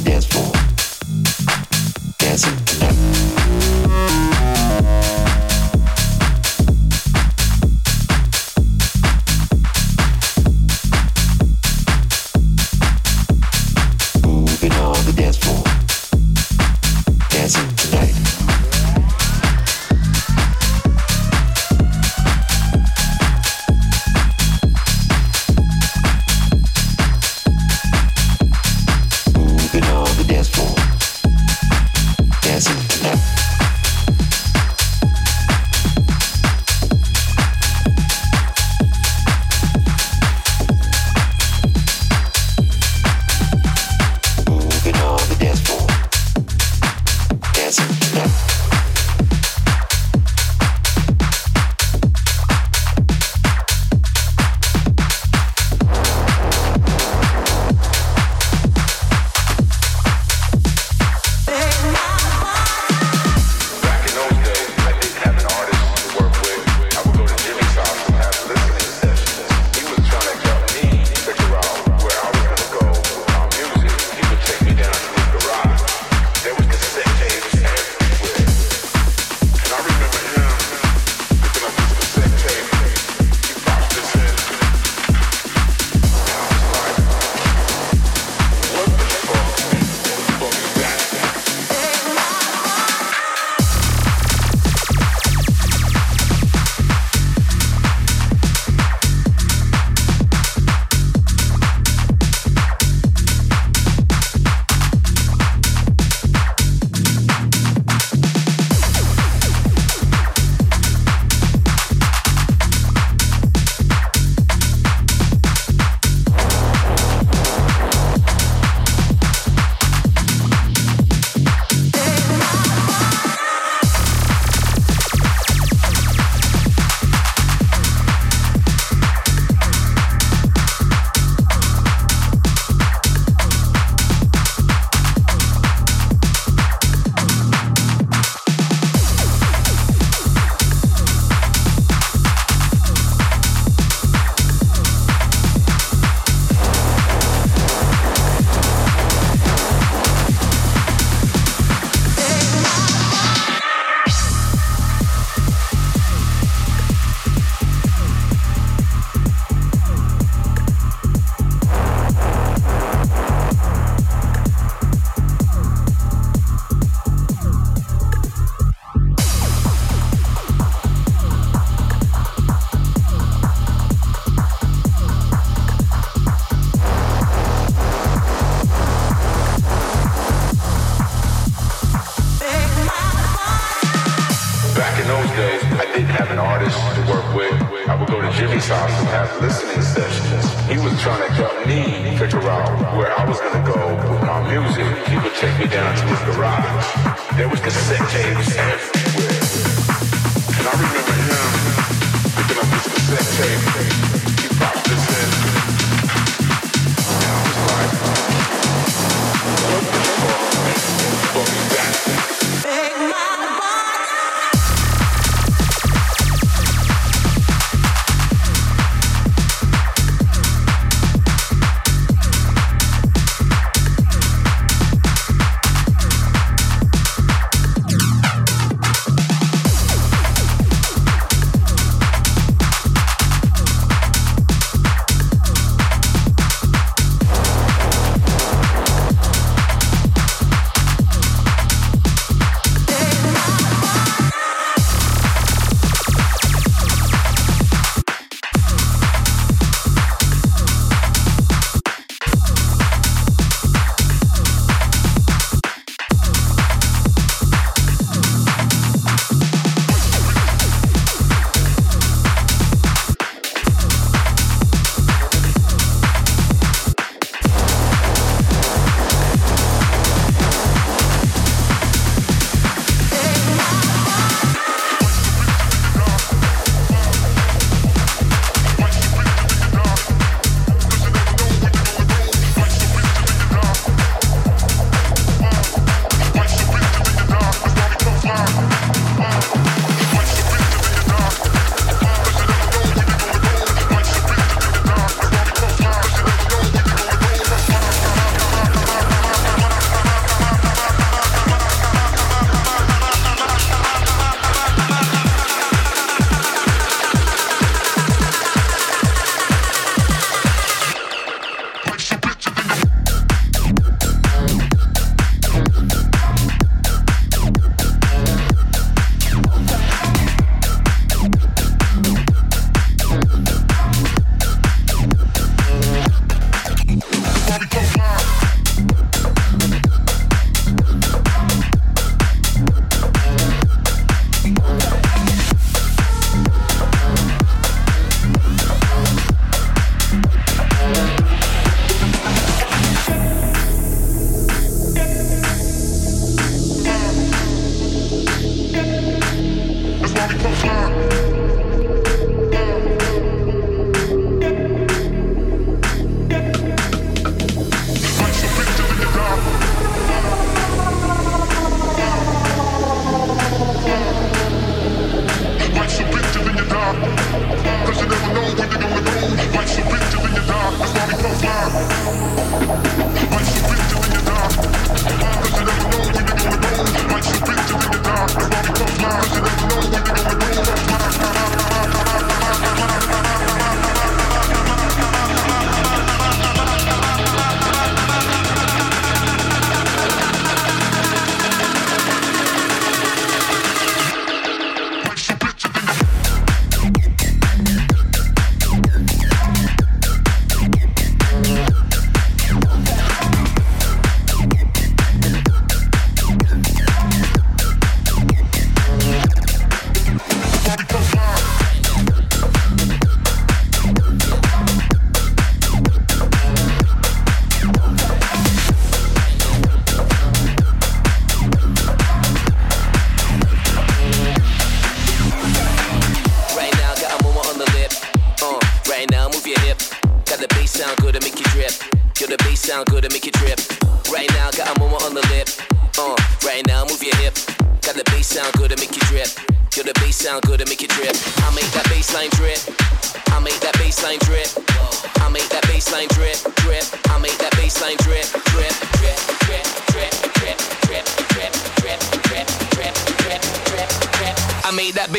dance floor.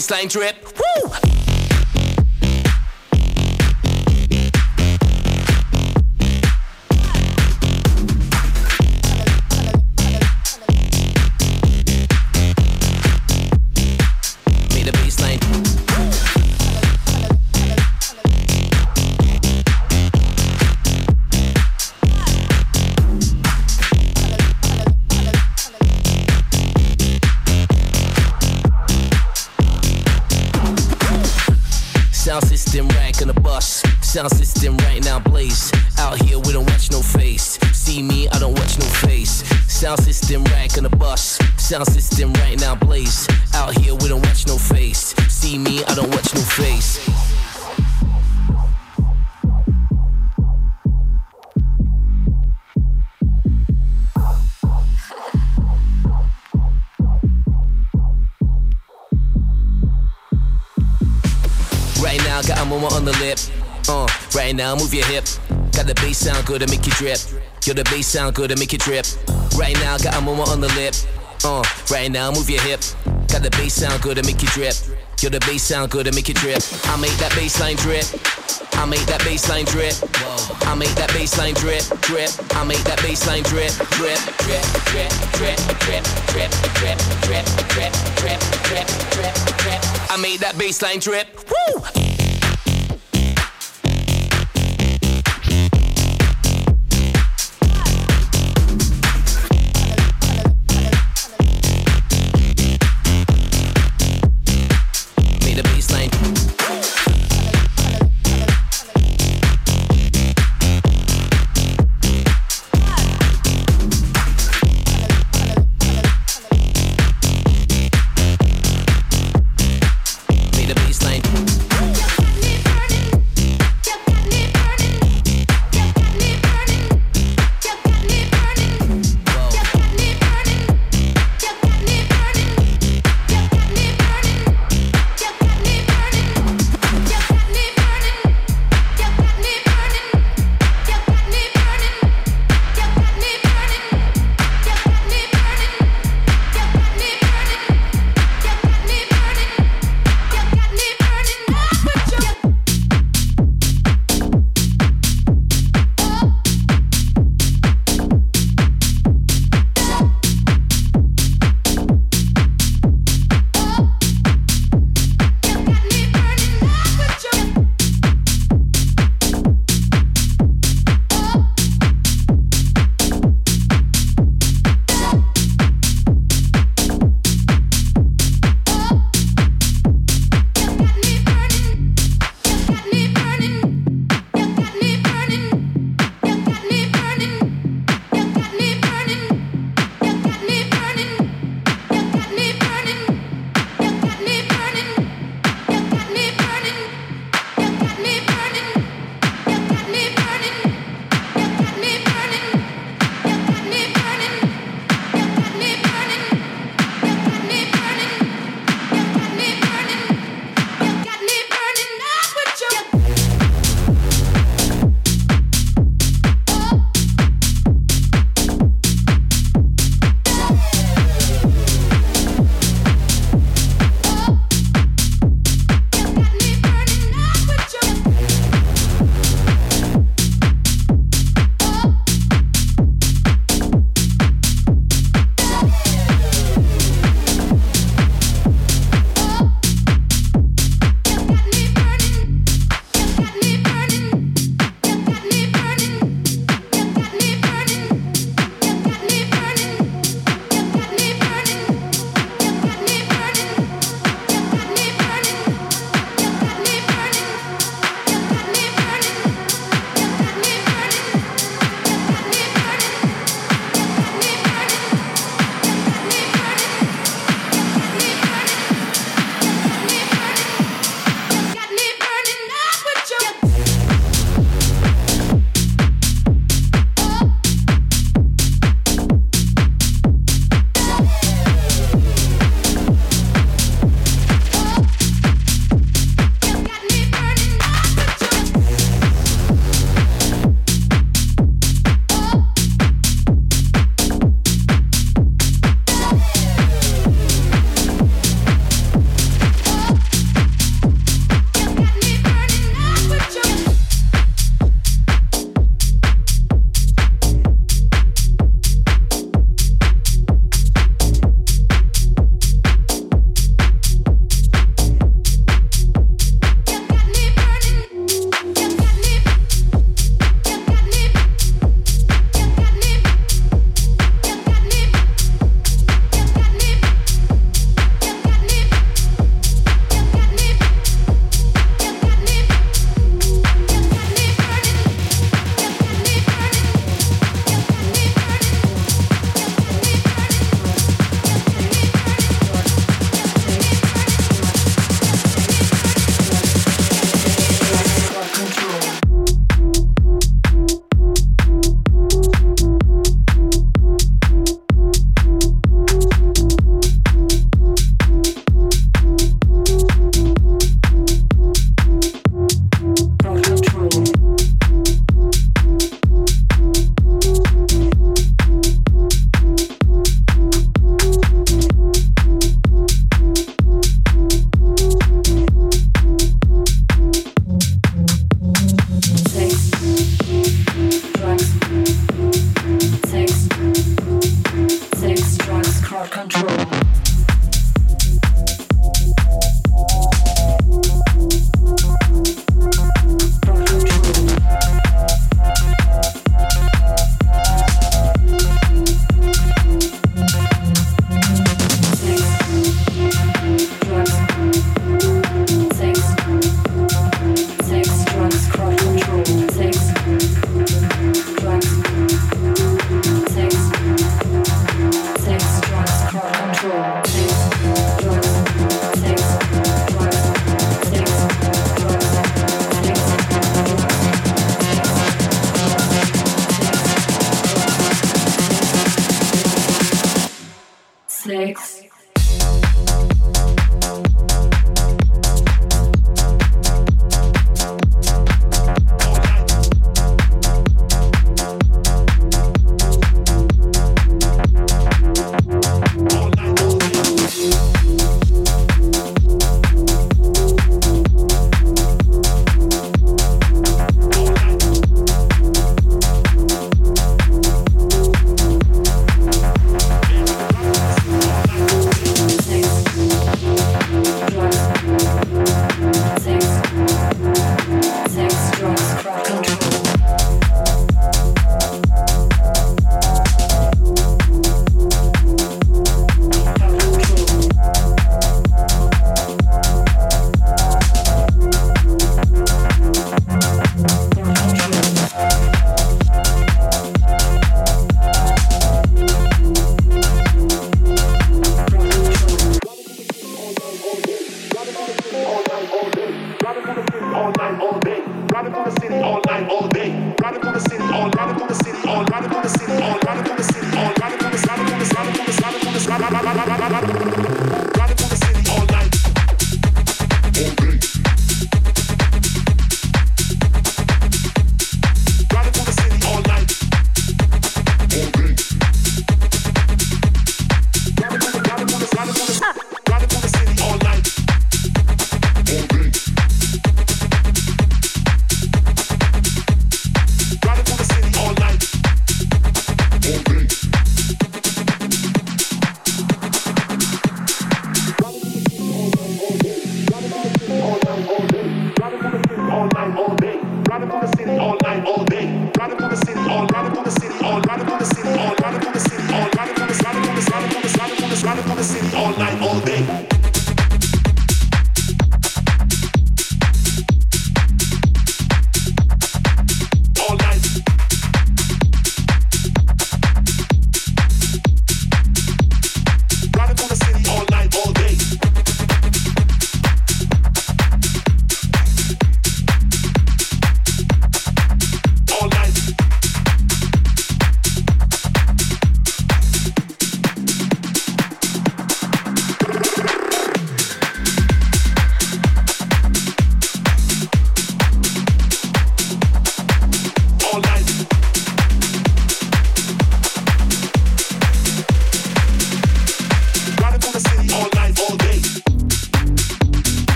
baseline trip. Drip. Yo, the bass sound good to make you drip. Right now, got a moment on the lip. Uh, right now, move your hip. Got the bass sound good to make you drip. Yo, the bass sound good to make you drip. I make that bass line drip. I make that bass line drip. I make that bass line drip, drip. I make that bass line drip, drip, drip, drip, drip, drip, drip, drip, drip, drip, drip, drip, drip, drip. I made that bass line drip. Woo!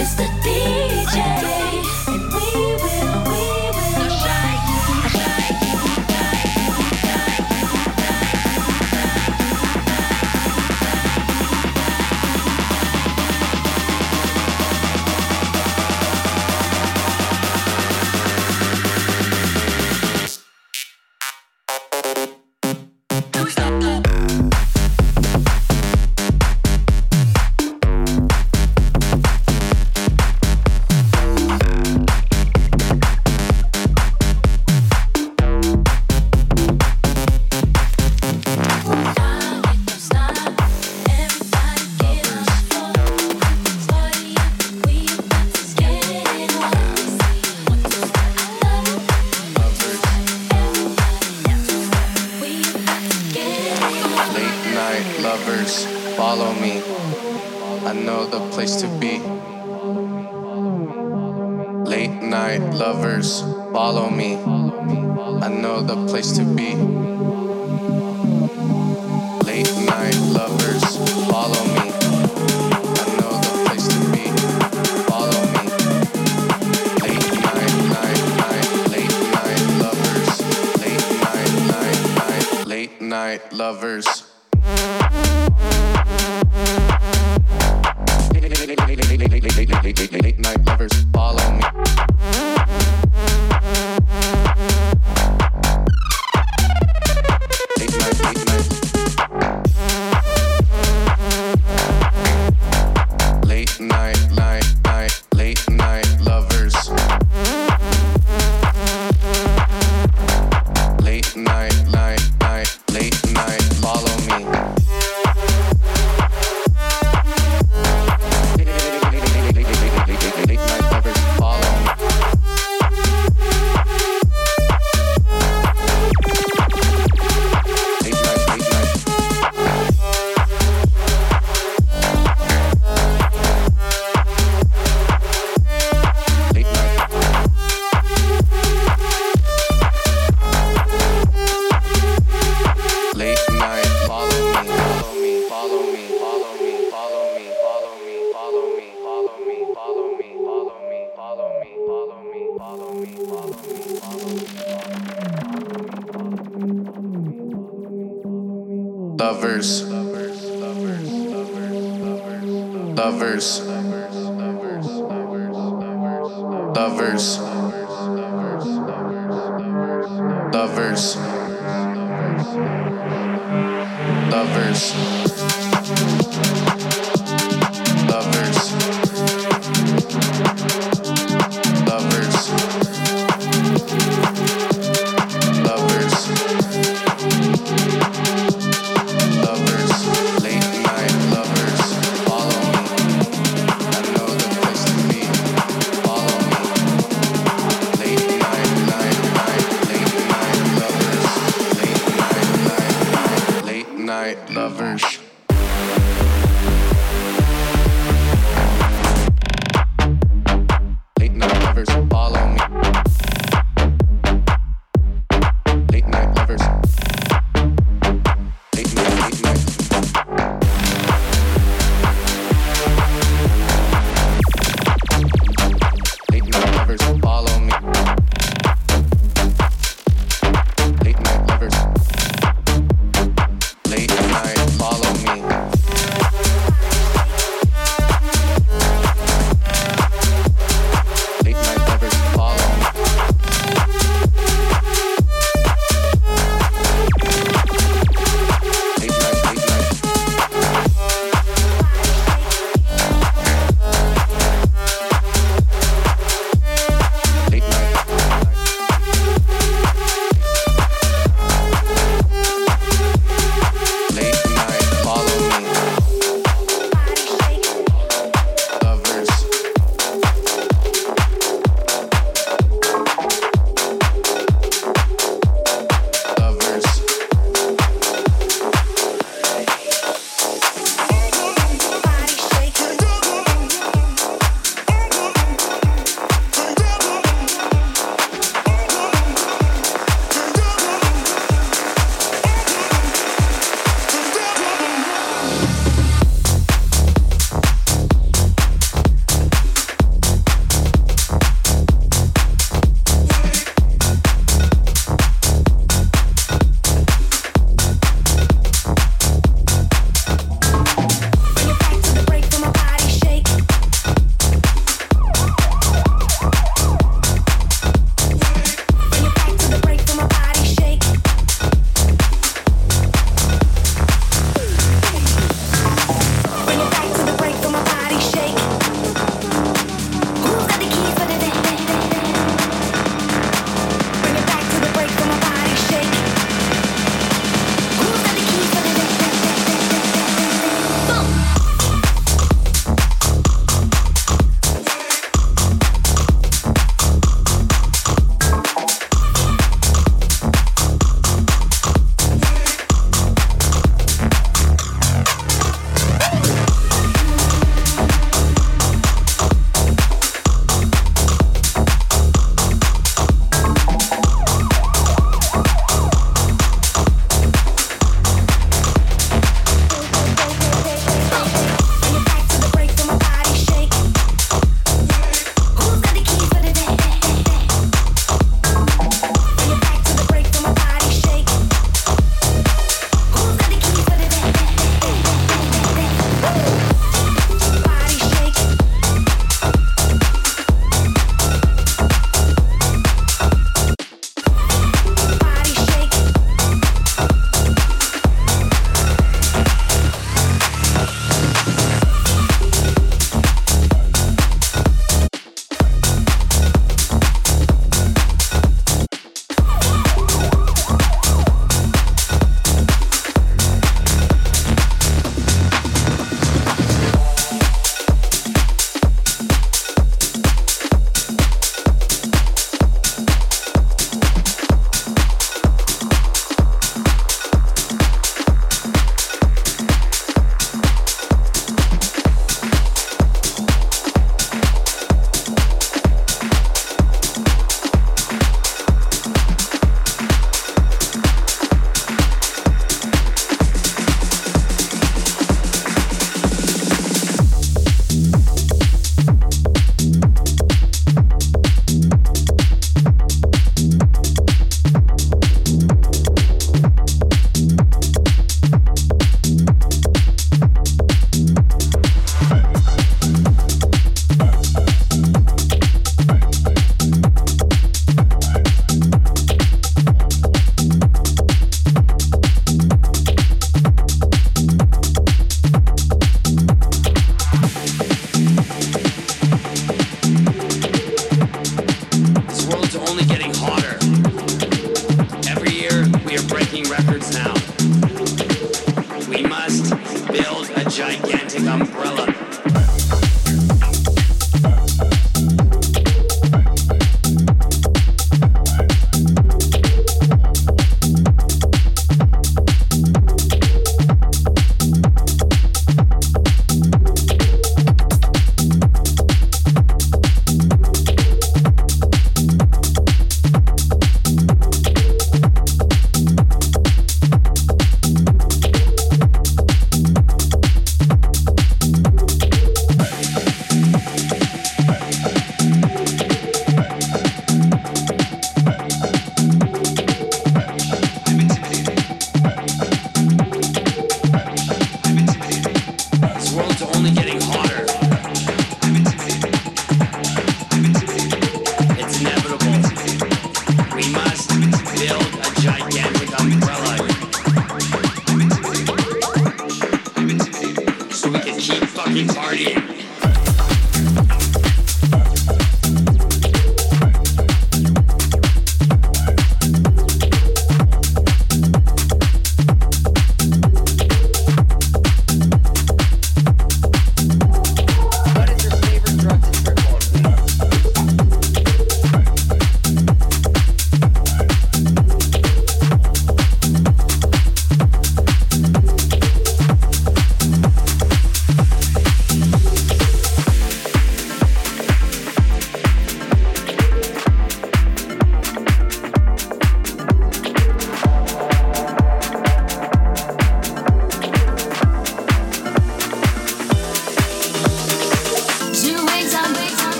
Mr.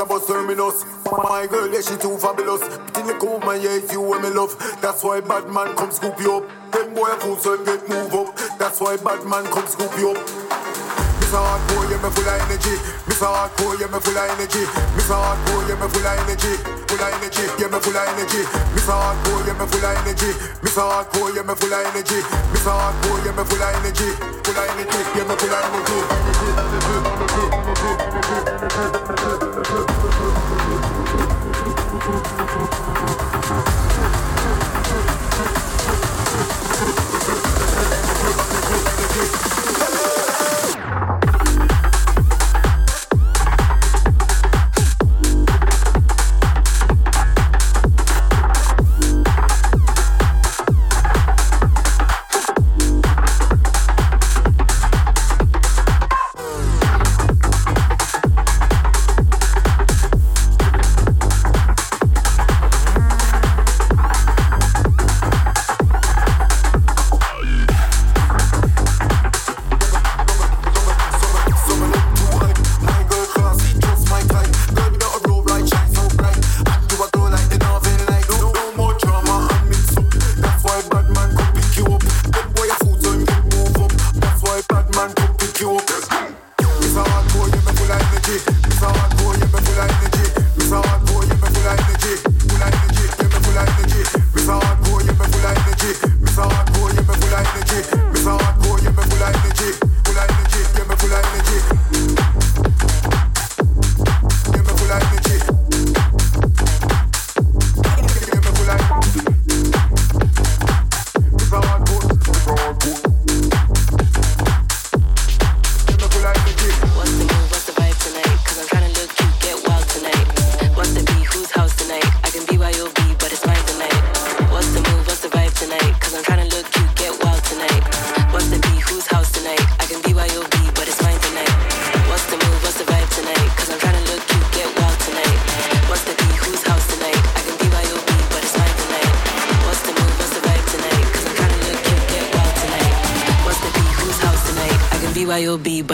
the bus terminus. My girl, yeah, she too fabulous. But in the woman, yeah, it's you and me love. That's why bad man come scoop you up. Them boy fool, so get move up. That's why bad man come scoop you up. Miss Hardcore, yeah, me full of energy. Miss Hardcore, yeah, me full of energy. Miss Hardcore, yeah, me full of energy full of energy, yeah, me full of energy. Miss hardcore, yeah, me full of energy. Miss hardcore, yeah, me full of energy. Miss hardcore, yeah, me full of energy. Full of energy, yeah, me full of energy.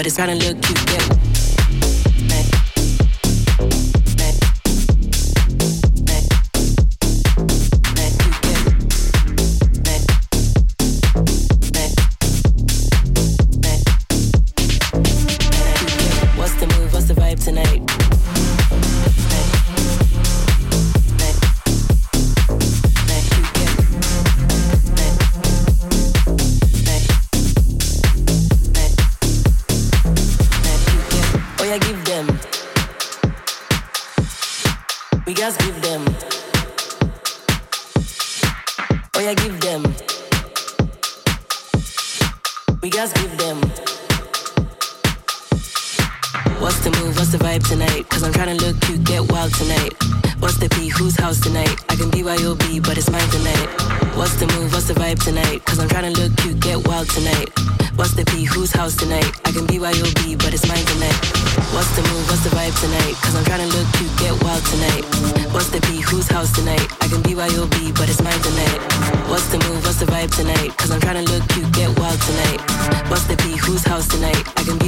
It's gotta look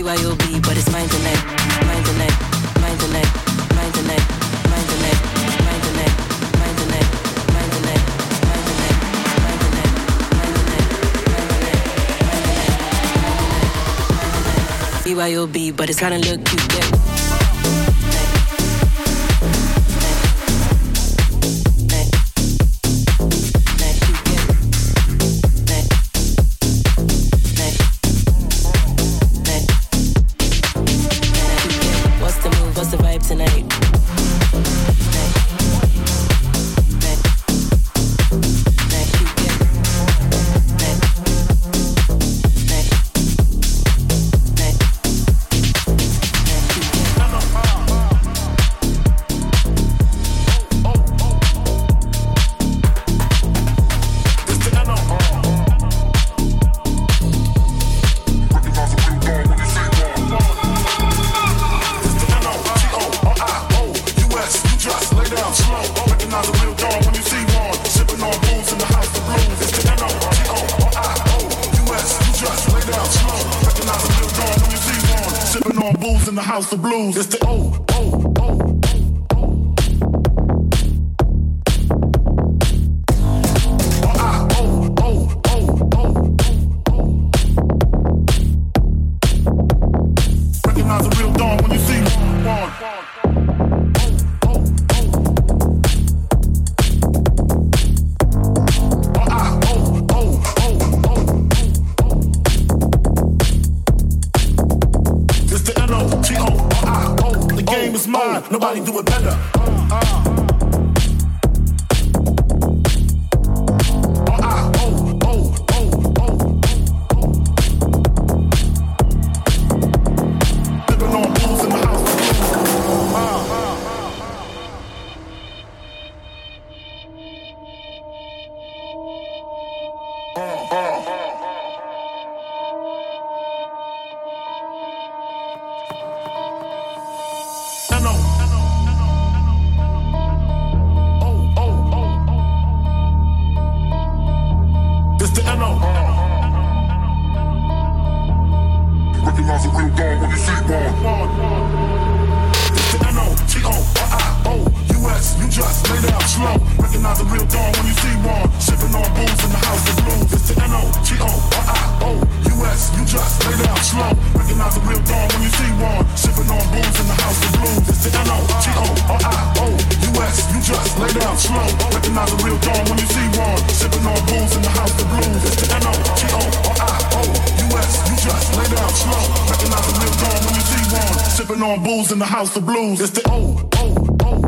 BYOB, but it's mind connect, mind connect, mind connect, mind connect, mind connect, mind connect, mind connect, mind connect, mind connect, BYOB, but it's kinda look cute, yeah. Recognize a real dog when you see one. Sipping on booze in the house of blues. It's the N-O-T-O-R-I-O-U-S. You just lay down slow. Recognize a real dog when you see one. Sipping on booze in the house of blues. It's the N-O-T-O-R-I-O-U-S. You just lay down slow. Recognize a real dog when you see one. Sipping on booze in the house of blues. It's the N-O-T-O-R-I-O-U-S. You just lay down slow. Recognize a real dog when you see one. Sipping on booze in the house of blues. It's the O, O, O.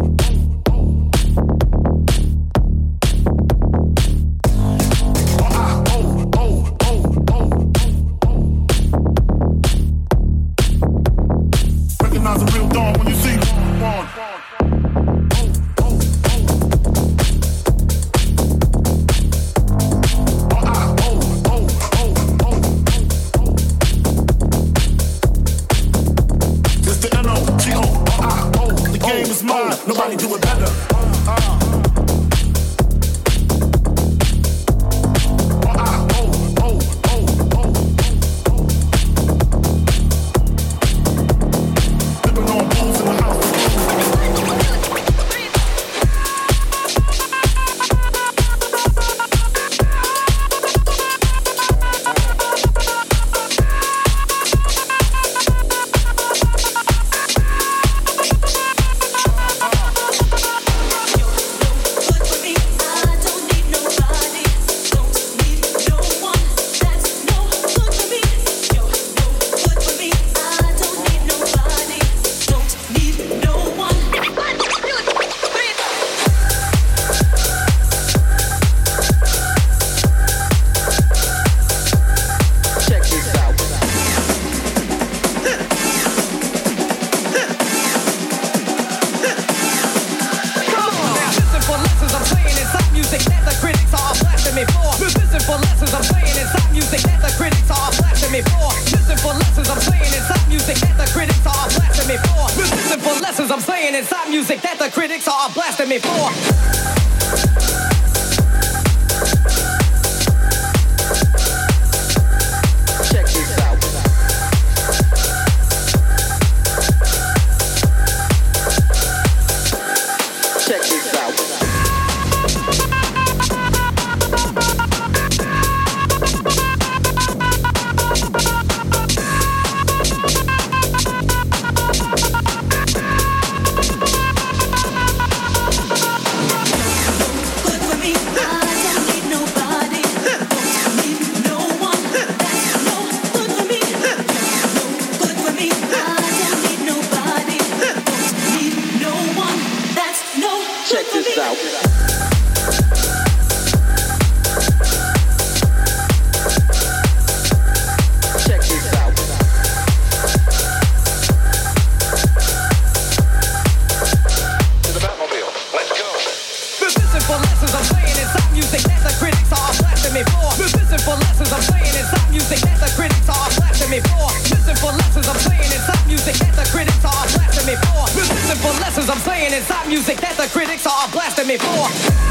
me for.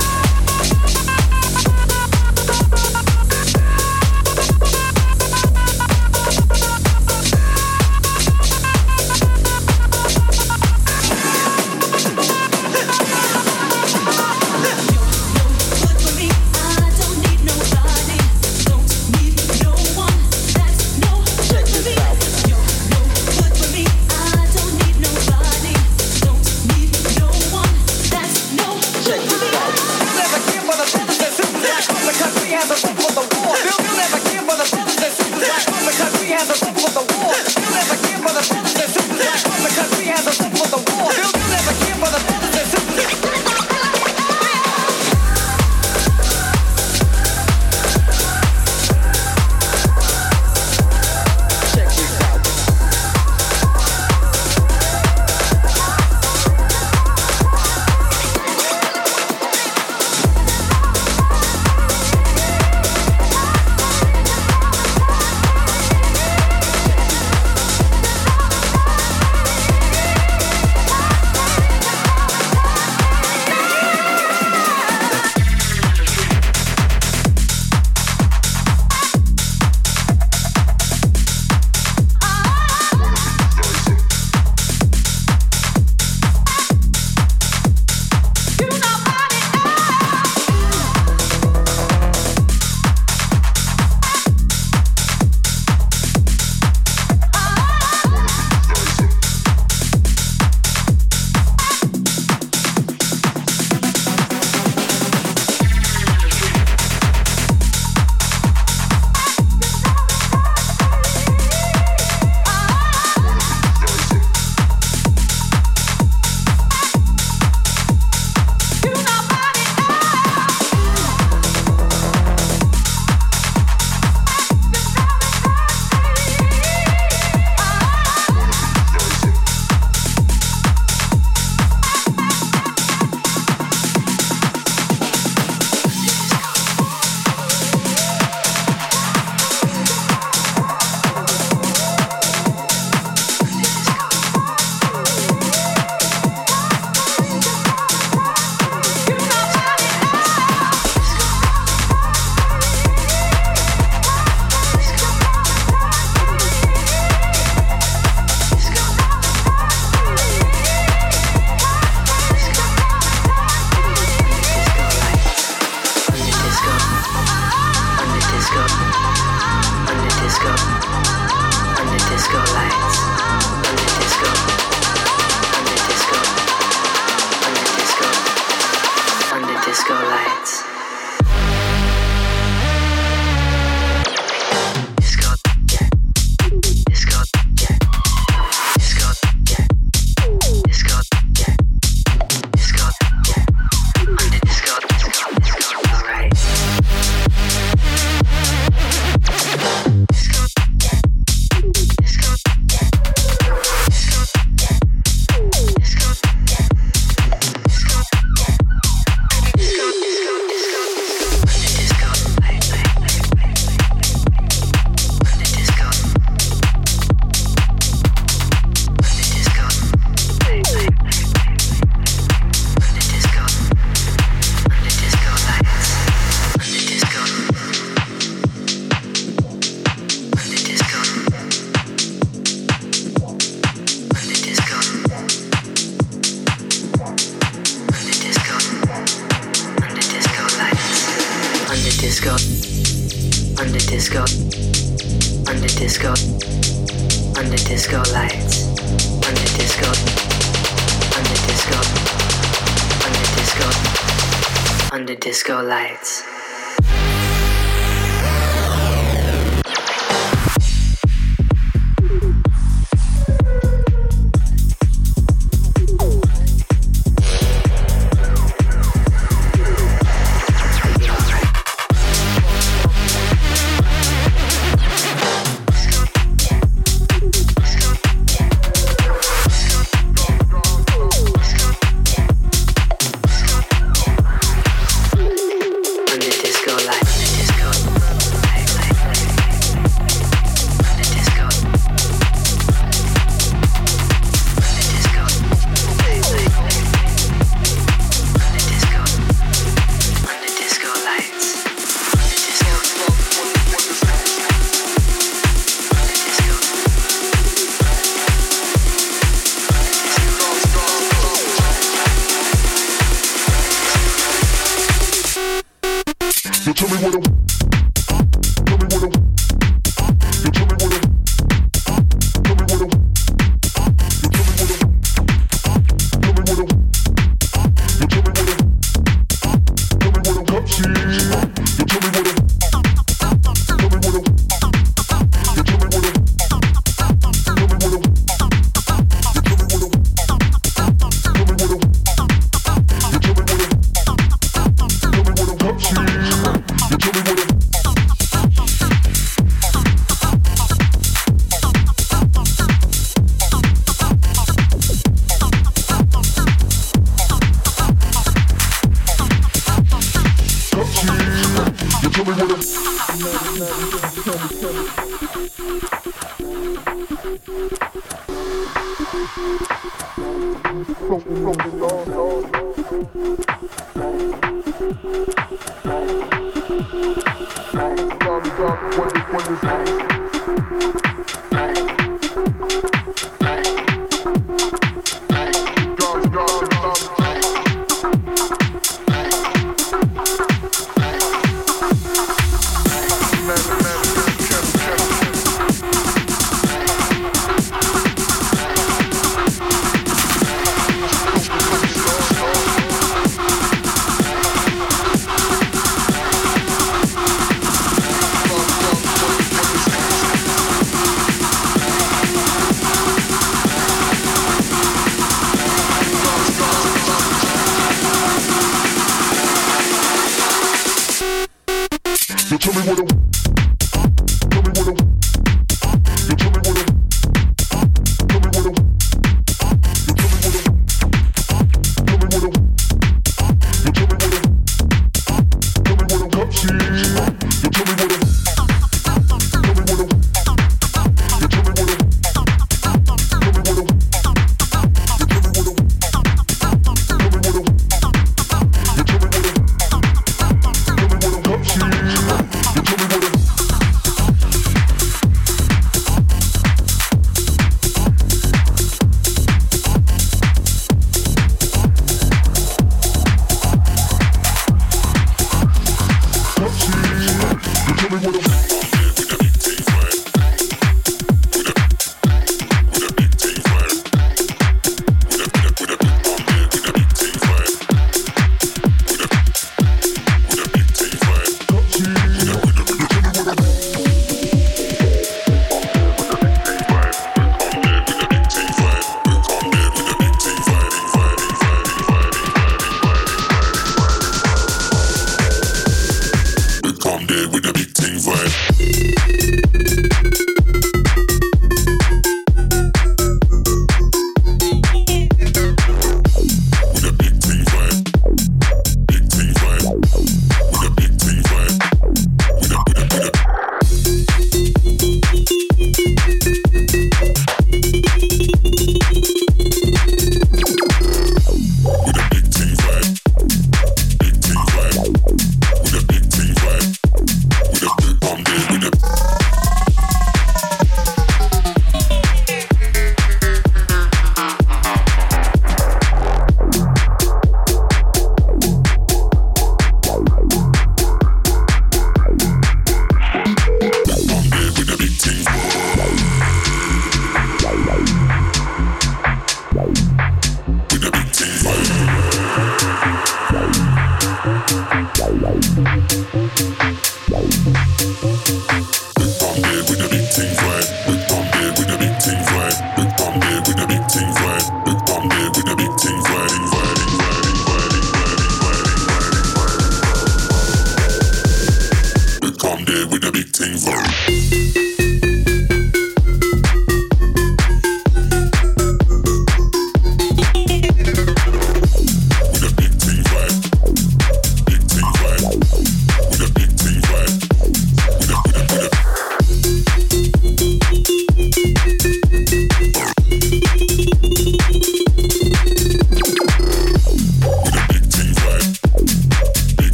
With a big thing vibe.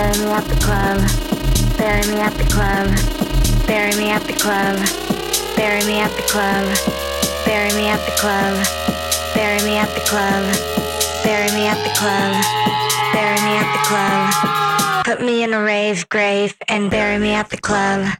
Bury me at the club, bury me at the club, bury me at the club, bury me at the club, bury me at the club, bury me at the club, bury me at the club, bury me at the club. Put me in a rave grave and bury me at the club.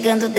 Chegando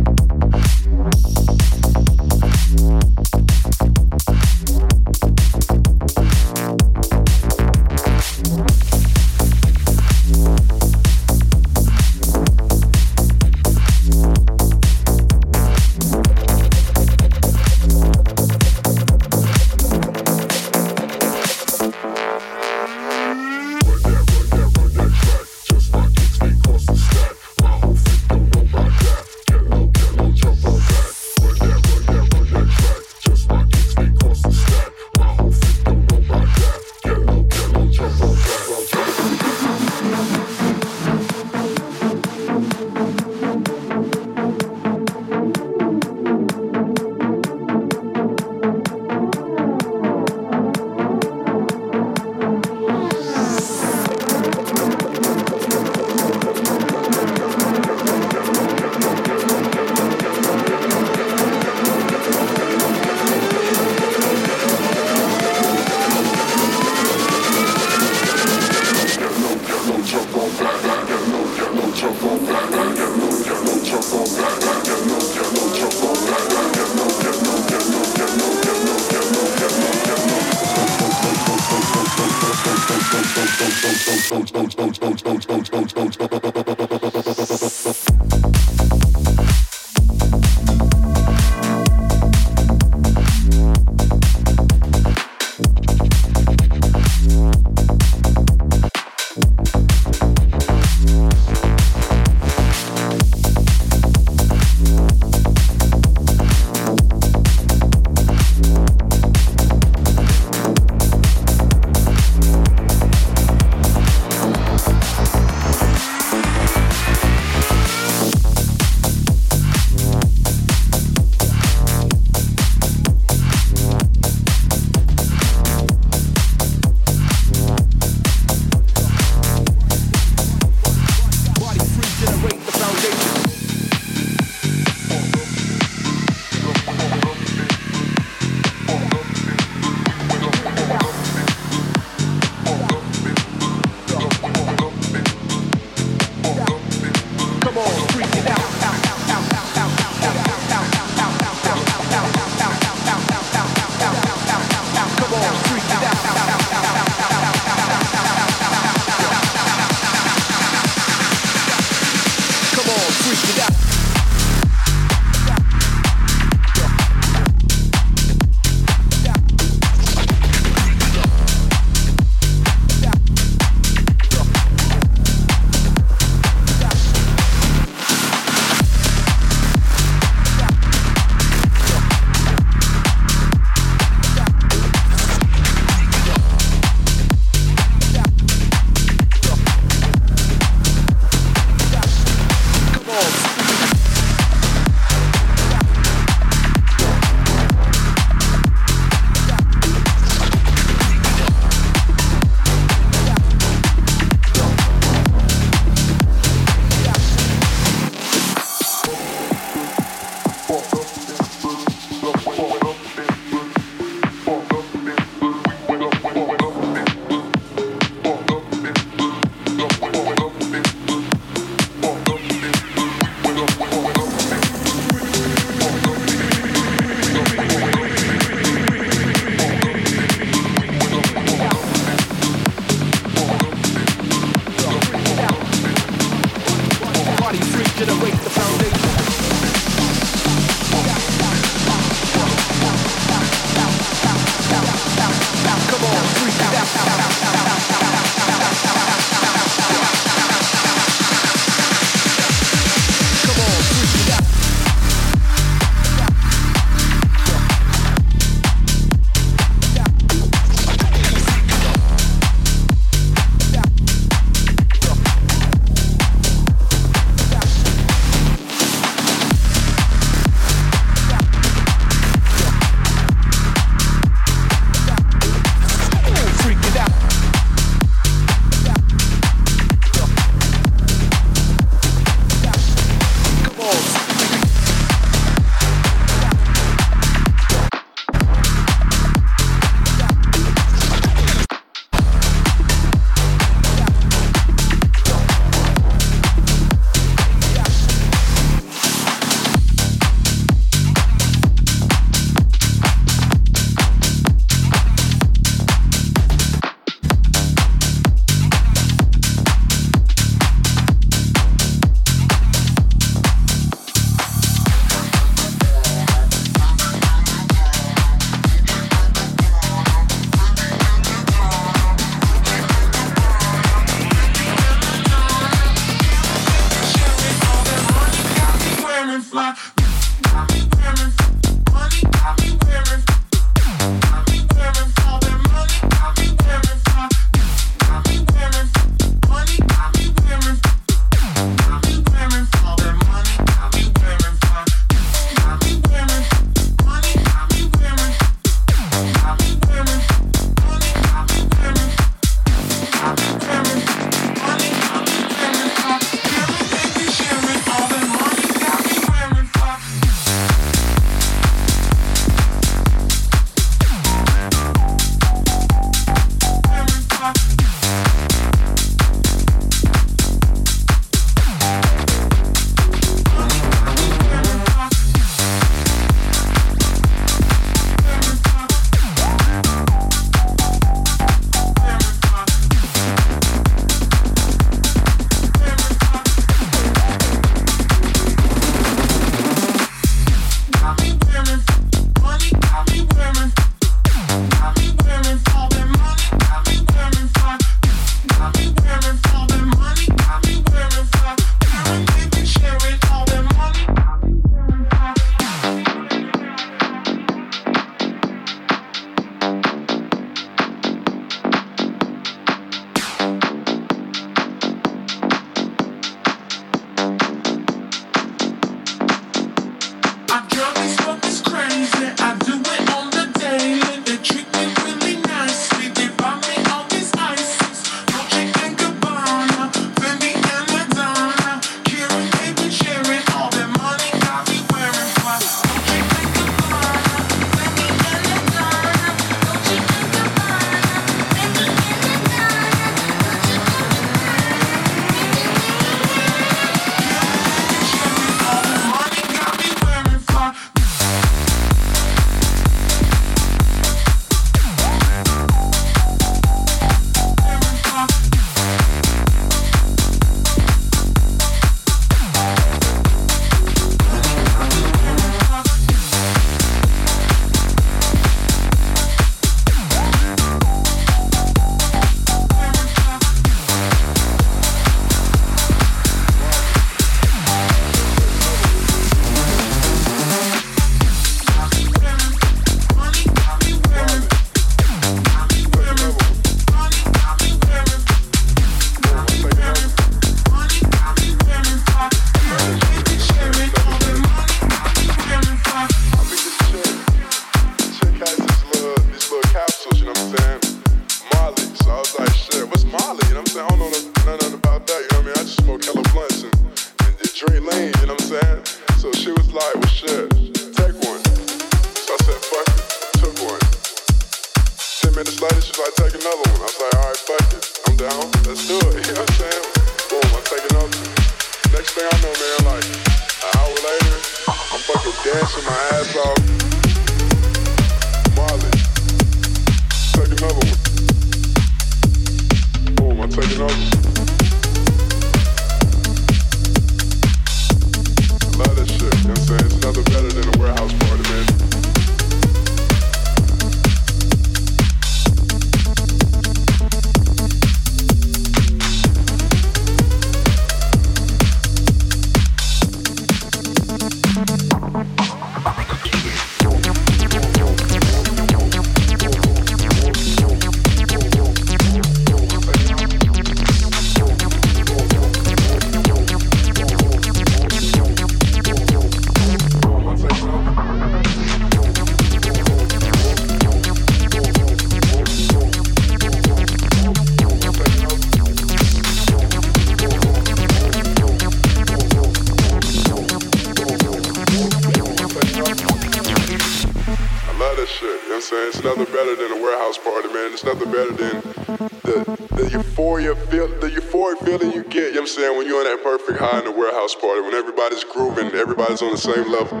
like high in the warehouse party when everybody's grooving, everybody's on the same level.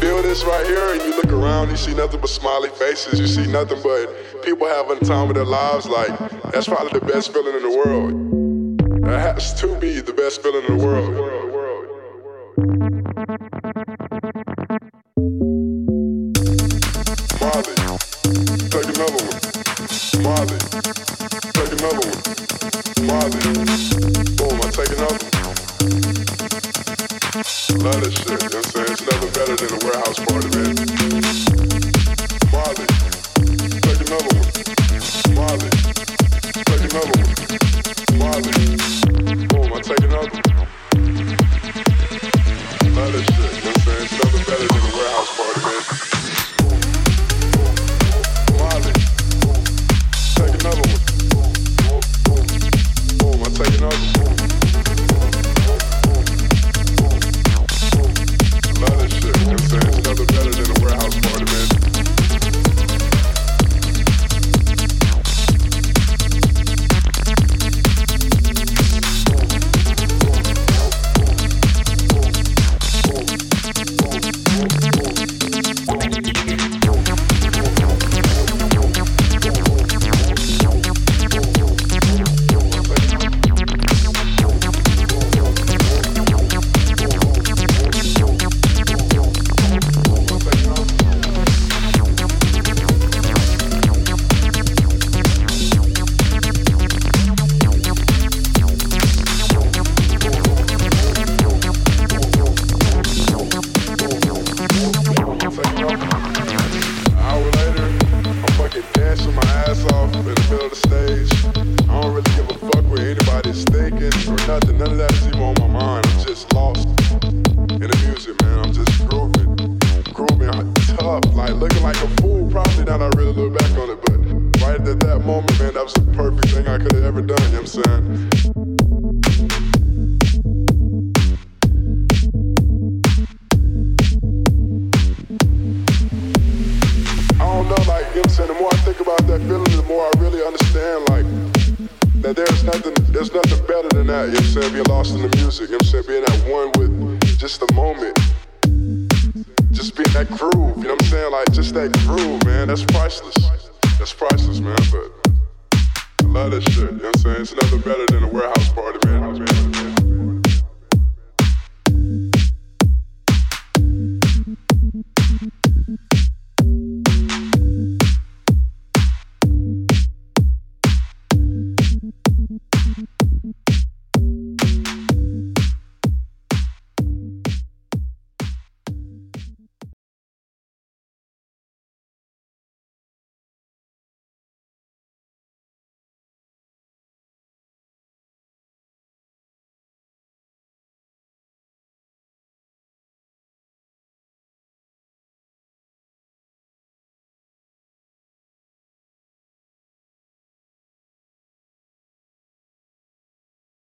Feel this right here, and you look around, you see nothing but smiley faces, you see nothing but people having the time of their lives. Like, that's probably the best feeling in the world. That has to be the best feeling in the world.